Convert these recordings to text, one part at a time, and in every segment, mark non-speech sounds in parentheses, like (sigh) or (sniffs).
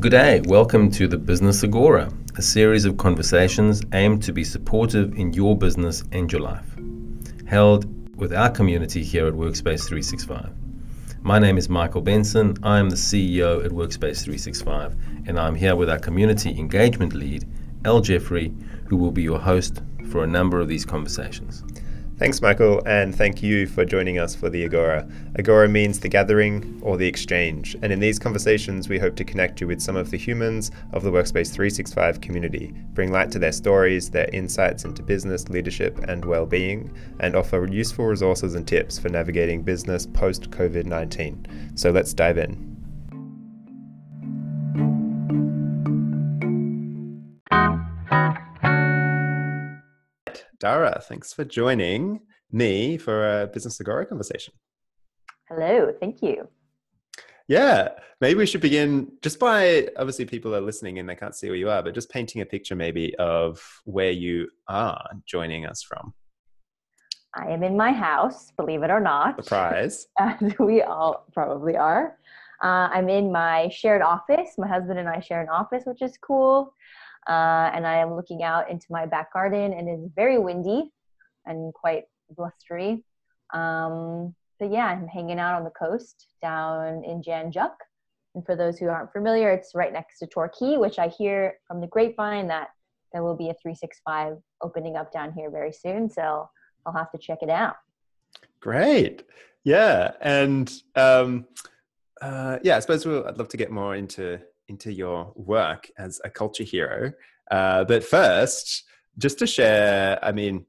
Good day. Welcome to the Business Agora, a series of conversations aimed to be supportive in your business and your life, held with our community here at Workspace 365. My name is Michael Benson. I am the CEO at Workspace 365, and I'm here with our community engagement lead, El Jeffrey, who will be your host for a number of these conversations. Thanks, Michael, and thank you for joining us for the Agora. Agora means the gathering or the exchange, and in these conversations, we hope to connect you with some of the humans of the Workspace 365 community, bring light to their stories, their insights into business, leadership, and well being, and offer useful resources and tips for navigating business post COVID 19. So let's dive in. Dara, thanks for joining me for a Business Agora conversation. Hello, thank you. Yeah, maybe we should begin just by obviously people are listening and they can't see where you are, but just painting a picture maybe of where you are joining us from. I am in my house, believe it or not. Surprise. (laughs) As we all probably are. Uh, I'm in my shared office. My husband and I share an office, which is cool. Uh, and I am looking out into my back garden, and it's very windy and quite blustery. Um, so yeah, I'm hanging out on the coast down in Jan Juc. And for those who aren't familiar, it's right next to Torquay, which I hear from the grapevine that there will be a 365 opening up down here very soon. So I'll have to check it out. Great. Yeah. And um, uh, yeah, I suppose we'll, I'd love to get more into into your work as a culture hero. Uh, but first, just to share, I mean,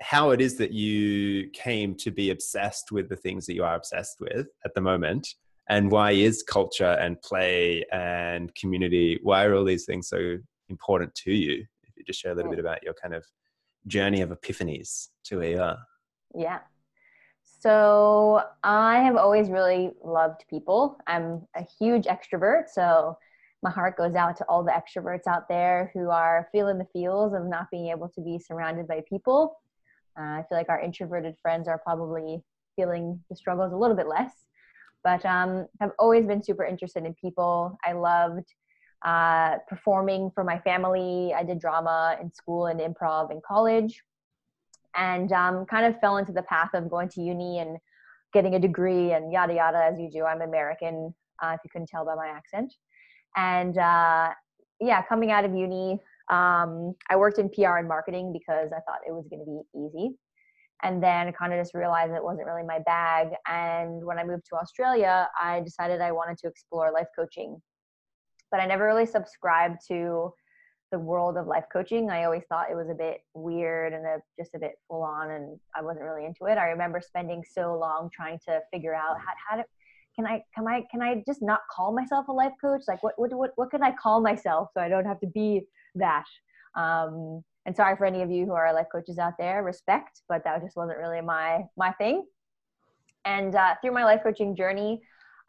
how it is that you came to be obsessed with the things that you are obsessed with at the moment, and why is culture and play and community, why are all these things so important to you? If you just share a little bit about your kind of journey of epiphanies to where you are. Yeah. So I have always really loved people. I'm a huge extrovert, so my heart goes out to all the extroverts out there who are feeling the feels of not being able to be surrounded by people. Uh, I feel like our introverted friends are probably feeling the struggles a little bit less, but um, I've always been super interested in people. I loved uh, performing for my family. I did drama in school and improv in college and um, kind of fell into the path of going to uni and getting a degree and yada yada as you do. I'm American, uh, if you couldn't tell by my accent. And uh, yeah, coming out of uni, um, I worked in PR and marketing because I thought it was going to be easy. And then kind of just realized it wasn't really my bag. And when I moved to Australia, I decided I wanted to explore life coaching. But I never really subscribed to the world of life coaching. I always thought it was a bit weird and a, just a bit full on, and I wasn't really into it. I remember spending so long trying to figure out how, how to can I can I can I just not call myself a life coach? Like what what what what can I call myself so I don't have to be that? Um, and sorry for any of you who are life coaches out there, respect, but that just wasn't really my my thing. And uh, through my life coaching journey,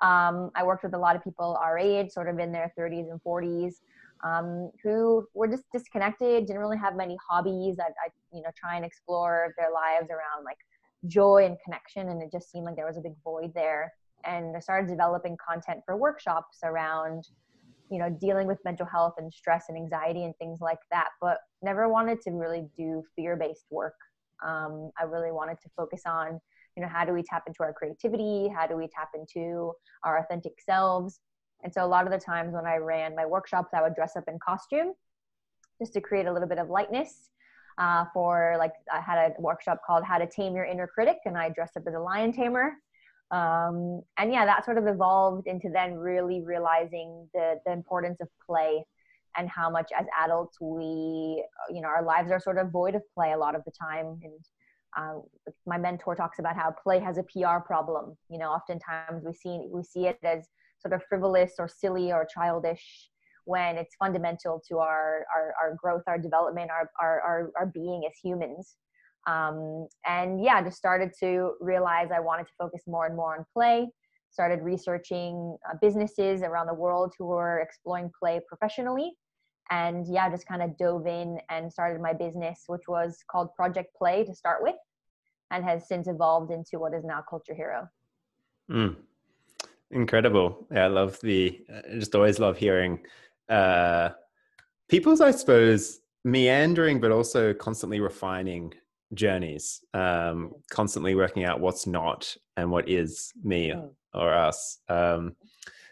um, I worked with a lot of people our age, sort of in their 30s and 40s um, who were just disconnected, didn't really have many hobbies. I, I, you know, try and explore their lives around like joy and connection, and it just seemed like there was a big void there. And I started developing content for workshops around, you know, dealing with mental health and stress and anxiety and things like that. But never wanted to really do fear-based work. Um, I really wanted to focus on, you know, how do we tap into our creativity? How do we tap into our authentic selves? And so a lot of the times when I ran my workshops, I would dress up in costume just to create a little bit of lightness. Uh, for like, I had a workshop called How to Tame Your Inner Critic, and I dressed up as a lion tamer. Um, and yeah, that sort of evolved into then really realizing the, the importance of play and how much as adults we, you know, our lives are sort of void of play a lot of the time. And uh, my mentor talks about how play has a PR problem. You know, oftentimes we see we see it as sort of frivolous or silly or childish when it's fundamental to our, our, our growth, our development, our, our, our, our being as humans. Um, and yeah, just started to realize I wanted to focus more and more on play. Started researching uh, businesses around the world who were exploring play professionally. And yeah, just kind of dove in and started my business, which was called Project Play to start with. and has since evolved into what is now Culture Hero. Mm. Incredible. Yeah, I love the, I just always love hearing uh, people's, I suppose, meandering, but also constantly refining journeys, um, constantly working out what's not and what is me or us. Um,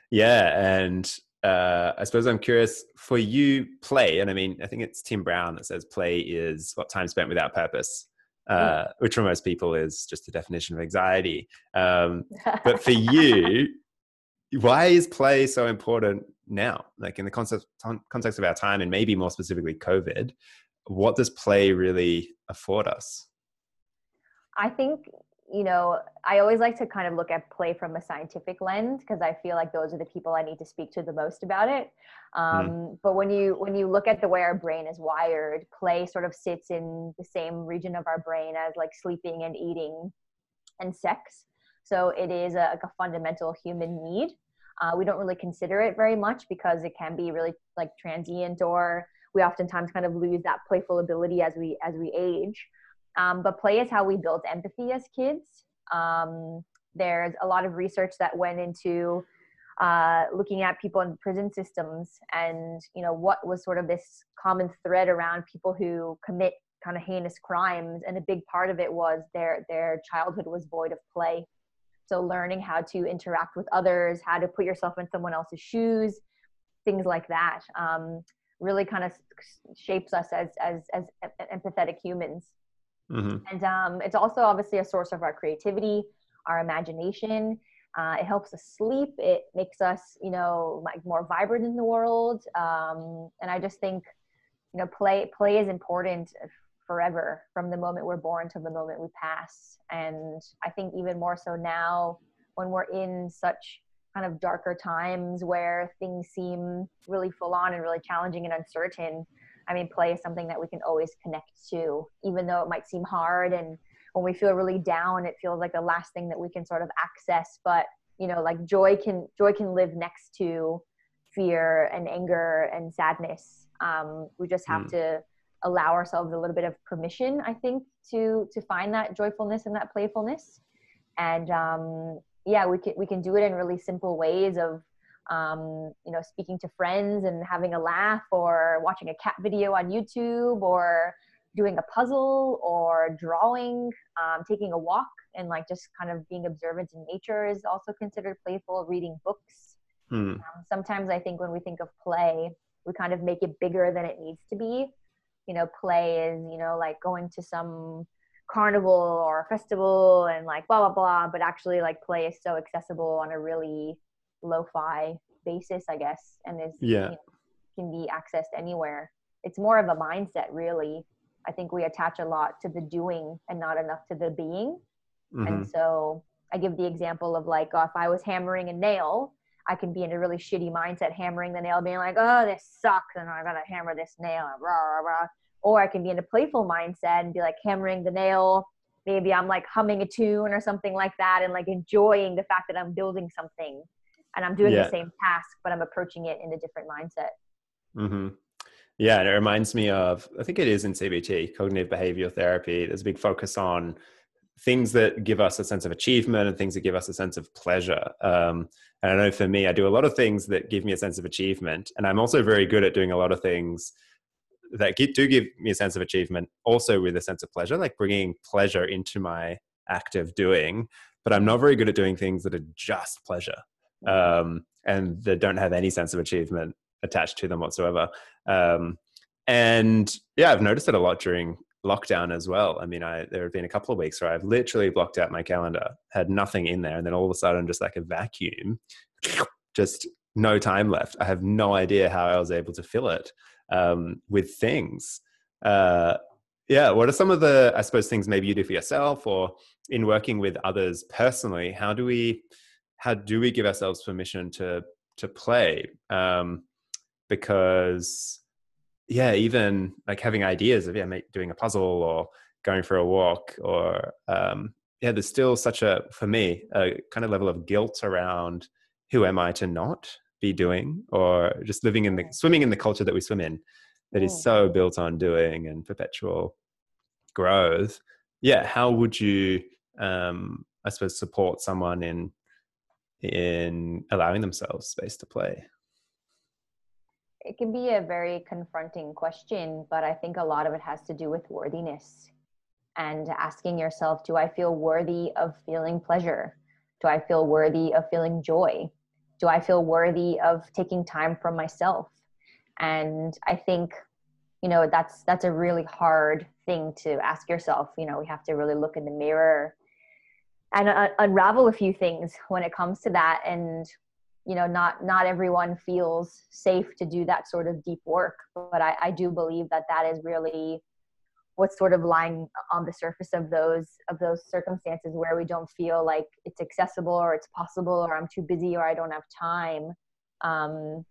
yeah, and uh, I suppose I'm curious for you, play, and I mean, I think it's Tim Brown that says play is what time spent without purpose. Uh, mm. which for most people is just a definition of anxiety. Um, (laughs) but for you, why is play so important now? Like in the concept, context of our time, and maybe more specifically COVID, what does play really afford us? I think you know, I always like to kind of look at play from a scientific lens because I feel like those are the people I need to speak to the most about it. Hmm. Um, mm. But when you when you look at the way our brain is wired, play sort of sits in the same region of our brain as like sleeping and eating and sex. So it is a, like a fundamental human need. Uh, we don't really consider it very much because it can be really like transient, or we oftentimes kind of lose that playful ability as we as we age. Um, but play is how we build empathy as kids. Um, there's a lot of research that went into uh, looking at people in prison systems and you know what was sort of this common thread around people who commit kind of heinous crimes and a big part of it was their their childhood was void of play so learning how to interact with others how to put yourself in someone else's shoes things like that um, really kind of shapes us as as as empathetic humans Mm-hmm. And um, it's also obviously a source of our creativity, our imagination. Uh, it helps us sleep. It makes us, you know, like more vibrant in the world. Um, and I just think, you know, play play is important forever from the moment we're born to the moment we pass. And I think even more so now when we're in such kind of darker times where things seem really full on and really challenging and uncertain I mean, play is something that we can always connect to, even though it might seem hard. And when we feel really down, it feels like the last thing that we can sort of access. But you know, like joy can joy can live next to fear and anger and sadness. Um, we just have mm. to allow ourselves a little bit of permission, I think, to to find that joyfulness and that playfulness. And um, yeah, we can we can do it in really simple ways of um, you know, speaking to friends and having a laugh, or watching a cat video on YouTube, or doing a puzzle, or drawing, um, taking a walk, and like just kind of being observant in nature is also considered playful. Reading books. Hmm. Um, sometimes I think when we think of play, we kind of make it bigger than it needs to be. You know, play is you know like going to some carnival or festival and like blah blah blah but actually like play is so accessible on a really lo-fi basis i guess and is yeah. you know, can be accessed anywhere. It's more of a mindset really. I think we attach a lot to the doing and not enough to the being. Mm-hmm. and so i give the example of like oh, if i was hammering a nail i can be in a really shitty mindset hammering the nail being like oh this sucks and i gotta hammer this nail rah, rah, rah. or i can be in a playful mindset and be like hammering the nail maybe i'm like humming a tune or something like that and like enjoying the fact that i'm building something and I'm doing yeah. the same task, but I'm approaching it in a different mindset. Mm-hmm. Yeah, and it reminds me of I think it is in CBT, cognitive behavioral therapy. There's a big focus on things that give us a sense of achievement and things that give us a sense of pleasure. Um, and I know for me, I do a lot of things that give me a sense of achievement, and I'm also very good at doing a lot of things that do give me a sense of achievement, also with a sense of pleasure, like bringing pleasure into my act of doing. But I'm not very good at doing things that are just pleasure um, and that don't have any sense of achievement attached to them whatsoever. Um, and yeah, I've noticed it a lot during lockdown as well. I mean, I there have been a couple of weeks where I've literally blocked out my calendar, had nothing in there, and then all of a sudden, just like a vacuum, (sniffs) just no time left. I have no idea how I was able to fill it um, with things. Uh, yeah, what are some of the, I suppose, things maybe you do for yourself or in working with others personally? How do we how do we give ourselves permission to to play um, because yeah even like having ideas of yeah doing a puzzle or going for a walk or um, yeah there's still such a for me a kind of level of guilt around who am i to not be doing or just living in the swimming in the culture that we swim in that is so built on doing and perpetual growth. Yeah, how would you, um, I suppose, support someone in in allowing themselves space to play? It can be a very confronting question, but I think a lot of it has to do with worthiness and asking yourself, do I feel worthy of feeling pleasure? Do I feel worthy of feeling joy? Do I feel worthy of taking time for myself? And I think, you know, that's that's a really hard thing to ask yourself. You know, we have to really look in the mirror and uh, unravel a few things when it comes to that and you know not not everyone feels safe to do that sort of deep work but I, I do believe that that is really what's sort of lying on the surface of those of those circumstances where we don't feel like it's accessible or it's possible or i'm too busy or i don't have time um,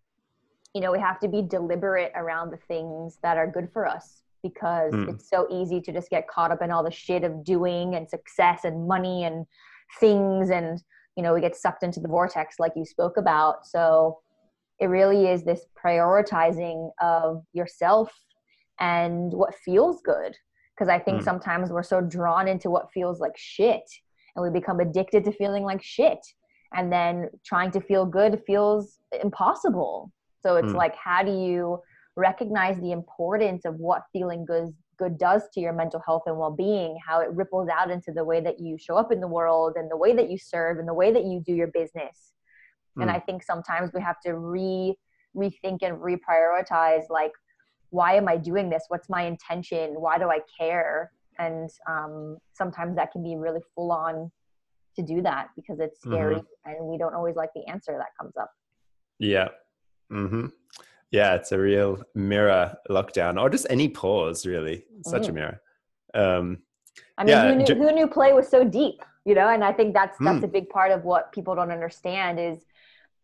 you know we have to be deliberate around the things that are good for us because mm. it's so easy to just get caught up in all the shit of doing and success and money and things and you know we get sucked into the vortex like you spoke about so it really is this prioritizing of yourself and what feels good because i think mm. sometimes we're so drawn into what feels like shit and we become addicted to feeling like shit and then trying to feel good feels impossible so it's mm. like how do you recognize the importance of what feeling good good does to your mental health and well-being how it ripples out into the way that you show up in the world and the way that you serve and the way that you do your business mm. and i think sometimes we have to re rethink and reprioritize like why am I doing this? What's my intention? Why do I care? And um, sometimes that can be really full on to do that because it's scary mm-hmm. and we don't always like the answer that comes up. Yeah. Mm-hmm. Yeah, it's a real mirror lockdown or just any pause, really. Such mm. a mirror. Um, I mean, yeah, who, knew, who knew play was so deep, you know? And I think that's that's mm. a big part of what people don't understand is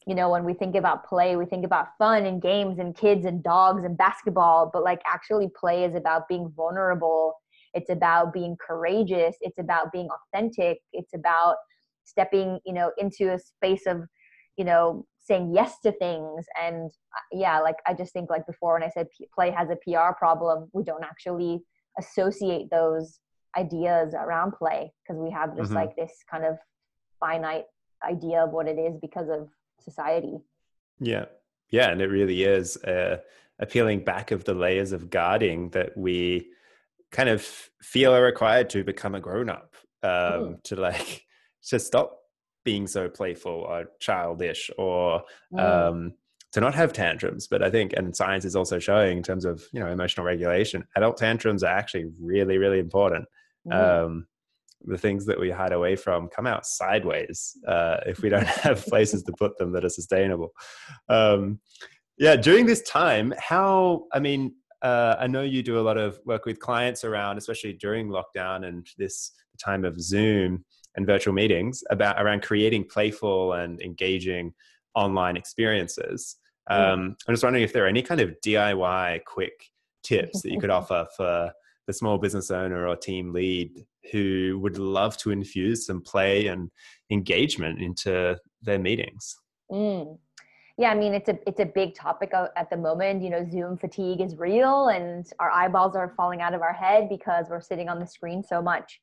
you know when we think about play we think about fun and games and kids and dogs and basketball but like actually play is about being vulnerable it's about being courageous it's about being authentic it's about stepping you know into a space of you know saying yes to things and uh, yeah like i just think like before when i said play has a pr problem we don't actually associate those ideas around play because we have just mm-hmm. like this kind of finite idea of what it is because of society. Yeah. Yeah. And it really is uh, a peeling back of the layers of guarding that we kind of feel are required to become a grown up, um, mm. to like, (laughs) to stop being so playful or childish or, mm. um, to not have tantrums but i think and science is also showing in terms of you know emotional regulation adult tantrums are actually really really important mm. um, the things that we hide away from come out sideways uh, if we don't (laughs) have places to put them that are sustainable. Um, yeah, during this time, how, I mean, uh, I know you do a lot of work with clients around, especially during lockdown and this time of Zoom and virtual meetings, about around creating playful and engaging online experiences. Um, I'm just wondering if there are any kind of DIY quick tips that you could (laughs) offer for the small business owner or team lead who would love to infuse some play and engagement into their meetings. Mm. Yeah, I mean it's a it's a big topic at the moment. You know, Zoom fatigue is real, and our eyeballs are falling out of our head because we're sitting on the screen so much.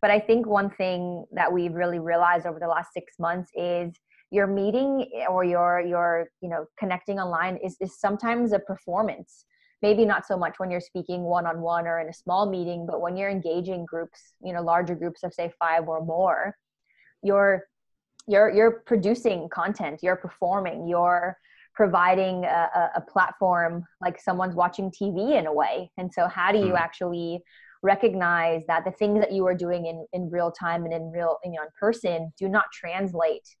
But I think one thing that we've really realized over the last six months is your meeting or your your you know connecting online is is sometimes a performance maybe not so much when you're speaking one on one or in a small meeting but when you're engaging groups you know larger groups of say five or more you're you're you're producing content you're performing you're providing a, a platform like someone's watching tv in a way and so how do you mm. actually recognize that the things that you are doing in, in real time and in real you know in person do not translate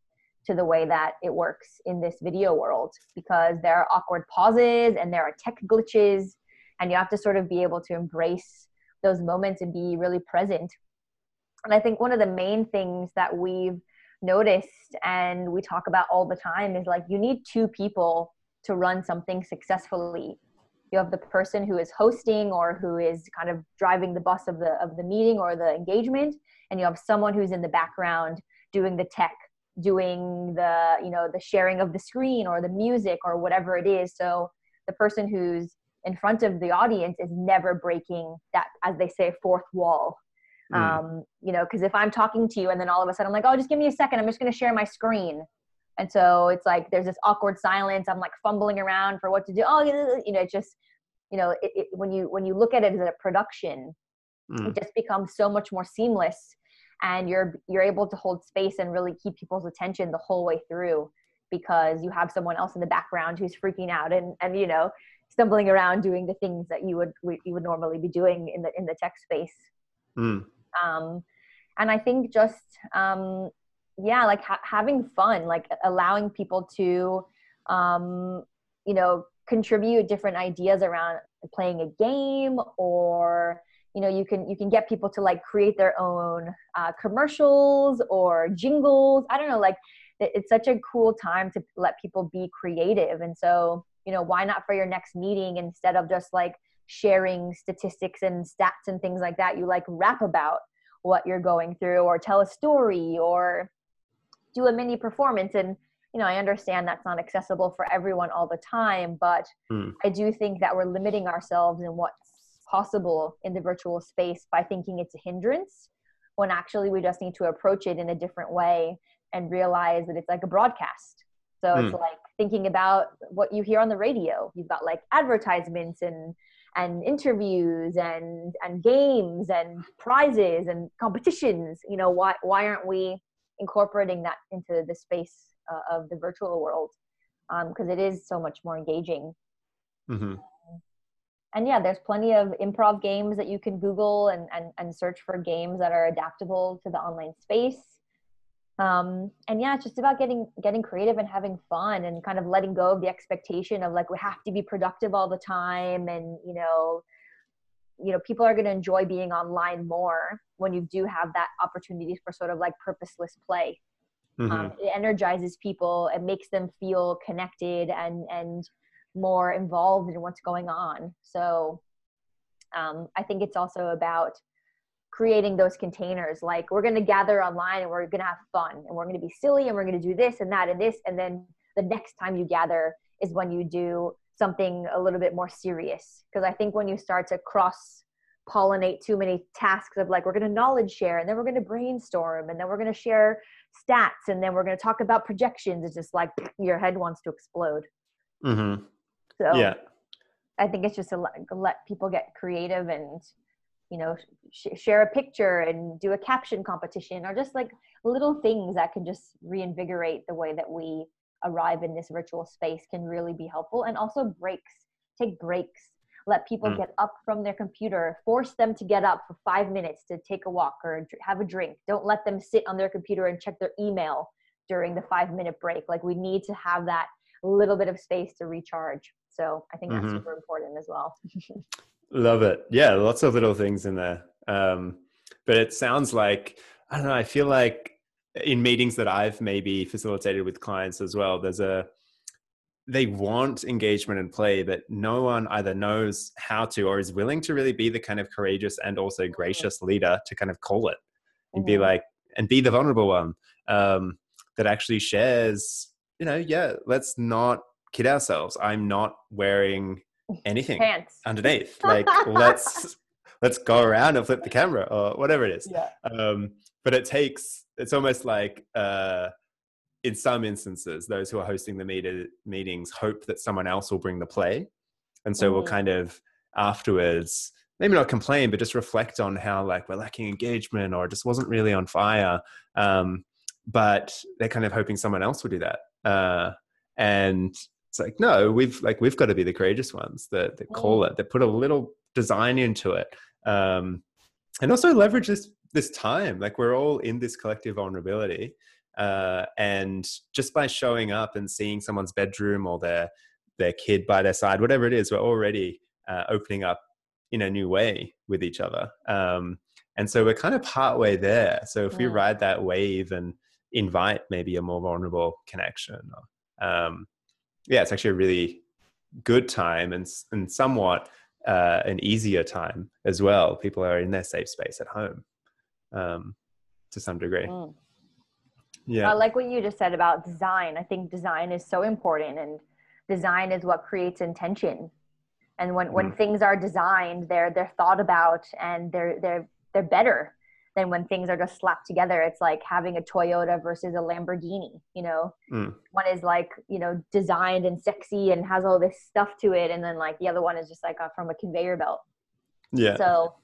to the way that it works in this video world because there are awkward pauses and there are tech glitches and you have to sort of be able to embrace those moments and be really present. And i think one of the main things that we've noticed and we talk about all the time is like you need two people to run something successfully you have the person who is hosting or who is kind of driving the bus of the of the meeting or the engagement and you have someone who's in the background doing the tech doing the you know the sharing of the screen or the music or whatever it is so the person who's in front of the audience is never breaking that as they say fourth wall Mm. Um, you know, because if I'm talking to you and then all of a sudden I'm like, oh, just give me a second, I'm just going to share my screen. And so it's like there's this awkward silence. I'm like fumbling around for what to do. Oh, you know, it just, you know, it, it, when you when you look at it as a production, mm. it just becomes so much more seamless, and you're you're able to hold space and really keep people's attention the whole way through because you have someone else in the background who's freaking out and and you know stumbling around doing the things that you would you would normally be doing in the in the tech space. Mm. Um, and I think just um, yeah, like ha- having fun, like allowing people to um, you know contribute different ideas around playing a game or you know you can you can get people to like create their own uh, commercials or jingles. I don't know like it's such a cool time to let people be creative. And so you know why not for your next meeting? Instead of just like sharing statistics and stats and things like that you like rap about what you're going through or tell a story or do a mini performance and you know i understand that's not accessible for everyone all the time but mm. i do think that we're limiting ourselves in what's possible in the virtual space by thinking it's a hindrance when actually we just need to approach it in a different way and realize that it's like a broadcast so mm. it's hmm. like thinking about what you hear on the radio you've got like advertisements and and interviews and and games and prizes and competitions you know why why aren't we incorporating that into the space uh, of the virtual world because um, it is so much more engaging mm-hmm. and yeah there's plenty of improv games that you can google and, and, and search for games that are adaptable to the online space um, and yeah it's just about getting getting creative and having fun and kind of letting go of the expectation of like we have to be productive all the time and you know you know people are going to enjoy being online more when you do have that opportunity for sort of like purposeless play mm-hmm. um, it energizes people it makes them feel connected and and more involved in what's going on so um, i think it's also about creating those containers like we're going to gather online and we're going to have fun and we're going to be silly and we're going to do this and that and this and then the next time you gather is when you do something a little bit more serious. Because i think when you start to cross pollinate too many tasks of like we're going to knowledge share and then we're going to brainstorm and then we're going to share stats and then we're going to talk about projections it's just like (clears throat) your head wants to explode. Mm-hmm. so yeah. I think it's just to let, let people get creative and you know sh- share a picture and do a caption competition or just like little things that can just reinvigorate the way that we arrive in this virtual space can really be helpful. And also breaks take breaks let people mm. get up from their computer force them to get up for five minutes to take a walk or have a drink. Don't let them sit on their computer and check their email during the five minute break. Like we need to have that little bit of space to recharge. So i think that's mm-hmm. super important as well. (laughs) Love it. Yeah lots of little things in there. Um, but it sounds like i don't know i feel like in meetings that i've maybe facilitated with clients as well there's a they want engagement and play, but no one either knows how to or is willing to really be the kind of courageous and also gracious leader to kind of call it and be like and be the vulnerable one um, that actually shares. You know, yeah, let's not kid ourselves. I'm not wearing (laughs) anything Pants. underneath. (laughs) Like let's let's go around and flip the camera or whatever it is. Yeah. Um, but it takes. It's almost like. Uh, in some instances, those who are hosting the meet- meetings hope that someone else will bring the play. And so mm. we'll kind of afterwards, maybe not complain, but just reflect on how like we're lacking engagement or just wasn't really on fire. Um, but they're kind of hoping someone else will do that. Uh, and it's like, no, we've like, we've got to be the courageous ones that, that call mm. it, that put a little design into it. Um, and also leverage this, this time. Like we're all in this collective vulnerability uh, and just by showing up and seeing someone's bedroom or their their kid by their side, whatever it is, we're already uh, opening up in a new way with each other. Um, and so we're kind of partway there. So if yeah. we ride that wave and invite maybe a more vulnerable connection, um, yeah, it's actually a really good time and and somewhat uh, an easier time as well. People are in their safe space at home um, to some degree. Mm yeah. I like what you just said about design. I think design is so important, and design is what creates intention. And when, mm. when things are designed, they're they're thought about and they're they're they're better. than when things are just slapped together it's like having a toyota versus a lamborghini you know Mm. one is like you know designed and sexy and has all this stuff to it and then like the other one is just like a, from a conveyor belt Yeah. so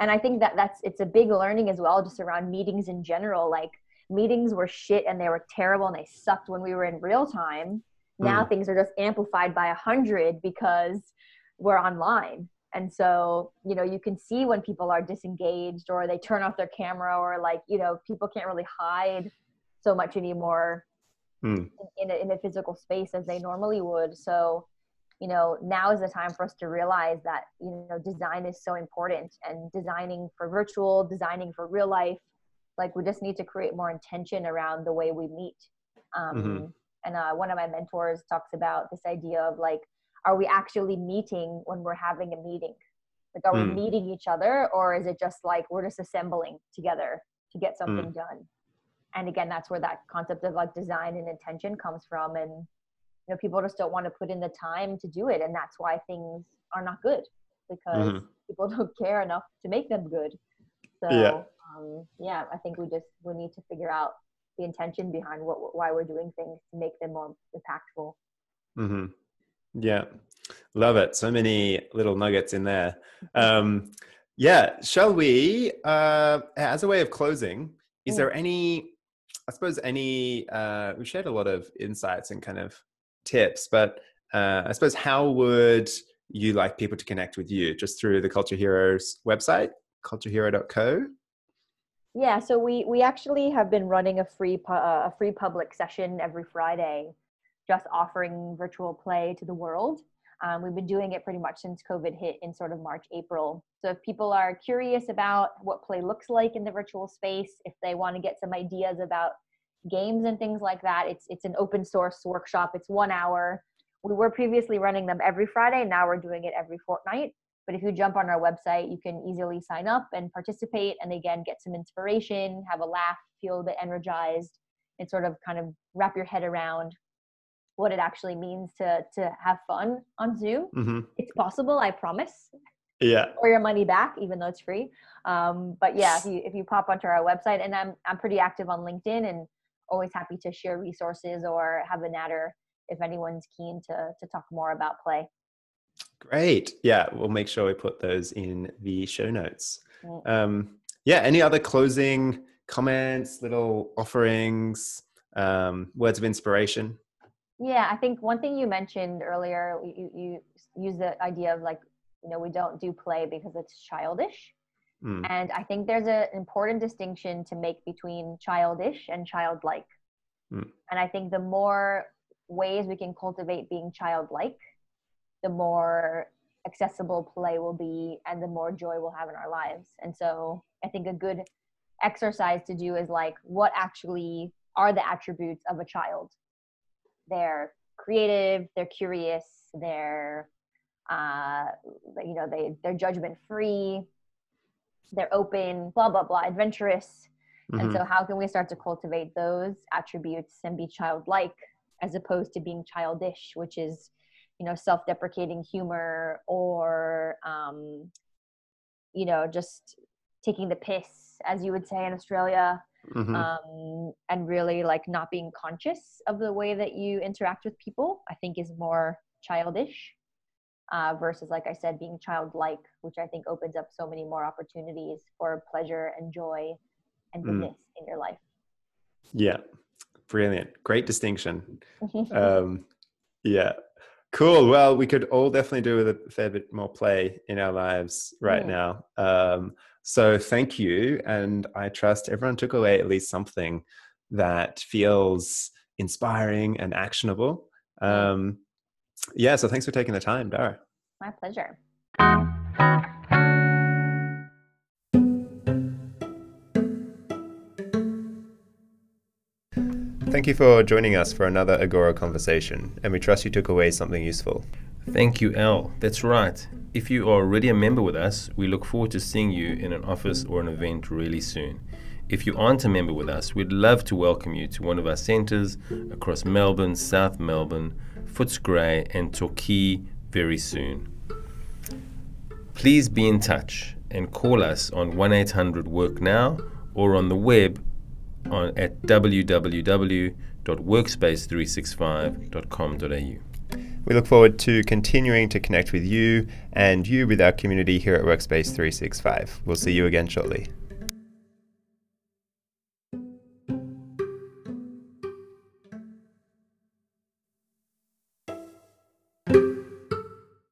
and i think that that's it's a big learning as well just around meetings in general. Like meetings were shit and they were terrible and they sucked when we were in real time. Now things are just amplified by a hundred because we're online. And so you know you can see when people are disengaged or they turn off their camera or like you know people can't really hide so much anymore Mm. in, in, a, in a physical space as they normally would. So you know now is the time for us to realize that you know design is so important and designing for virtual designing for real life like we just need to create more intention around the way we meet um, Mhm. and uh, one of my mentors talks about this idea of like are we actually meeting when we're having a meeting like are we Mm. meeting each other or is it just like we're just assembling together to get something done and again that's where that concept of like design and intention comes from and know people just don't want to put in the time to do it and that's why things are not good because Mhm. people (laughs) don't care enough to make them good so Yeah. um, yeah i think we just we need to figure out the intention behind what why we're doing things to make them more impactful hmm Yeah, love it. So many little nuggets in there. (laughs) Um, yeah, shall we? Uh, as a way of closing, is Mm. there any? I suppose any. Uh, we shared a lot of insights and kind of tips, but uh, I suppose how would you like people to connect with you? Just through the Culture Hero's website, culturehero.co. Yeah, so we we actually have been running a free uh, a free public session every Friday, just offering virtual play to the world. Um, we've been doing it pretty much since COVID hit in sort of March April. So if people are curious about what play looks like in the virtual space, if they want to get some ideas about games and things like that, it's it's an open source workshop. It's one hour. We were previously running them every Friday. Now we're doing it every fortnight. But if you jump on our website, you can easily sign up and participate and again get some inspiration, have a laugh, feel a bit energized, and sort of kind of wrap your head around what it actually means to to have fun on Zoom. hmm It's possible, I promise. Yeah. Or your money back, even though it's free. Um, but yeah, if you if you pop onto our website, and I'm I'm pretty active on LinkedIn and always happy to share resources or have a natter if anyone's keen to to talk more about play. Great. Yeah, we'll make sure we put those in the show notes. Mm. Um, yeah, any other closing comments, little offerings, um, words of inspiration? Yeah, I think one thing you mentioned earlier, you, you use the idea of like, you know, we don't do play because it's childish. Mm, And I think there's an important distinction to make between childish and childlike. Mm. And I think the more ways we can cultivate being childlike, the more accessible play will be and the more joy we'll have in our lives. And so I think a good exercise to do is like, what actually are the attributes of a child? They're creative, they're curious, they're uh, you know they they're judgment free they're open blah blah blah adventurous. And mhm, so how can we start to cultivate those attributes and be childlike as opposed to being childish which is you know self-deprecating humor or um, you know just taking the piss as you would say in australia mhm. um, and really like not being conscious of the way that you interact with people i think is more childish uh, versus like i said being childlike which i think opens up so many more opportunities for pleasure and joy and Mm. goodness in your life yeah, brilliant. Great distinction. (laughs) Um, yeah, cool. Well, we could all definitely do with a fair bit more play in our lives right Mm. now. Um, so thank you. And I trust everyone took away at least something that feels inspiring and actionable. Um, yeah, so thanks for taking the time, Dara. my pleasure Thank you for joining us for another Agora conversation, and we trust you took away something useful. Thank you, Al. That's right. If you are already a member with us, we look forward to seeing you in an office or an event really soon. If you aren't a member with us, we'd love to welcome you to one of our centres across Melbourne, South Melbourne, Footscray, and Torquay very soon. Please be in touch and call us on 1 800 Work Now or on the web on, at www.workspace365.com.au. We look forward to continuing to connect with you and you with our community here at Workspace 365. We'll see you again shortly.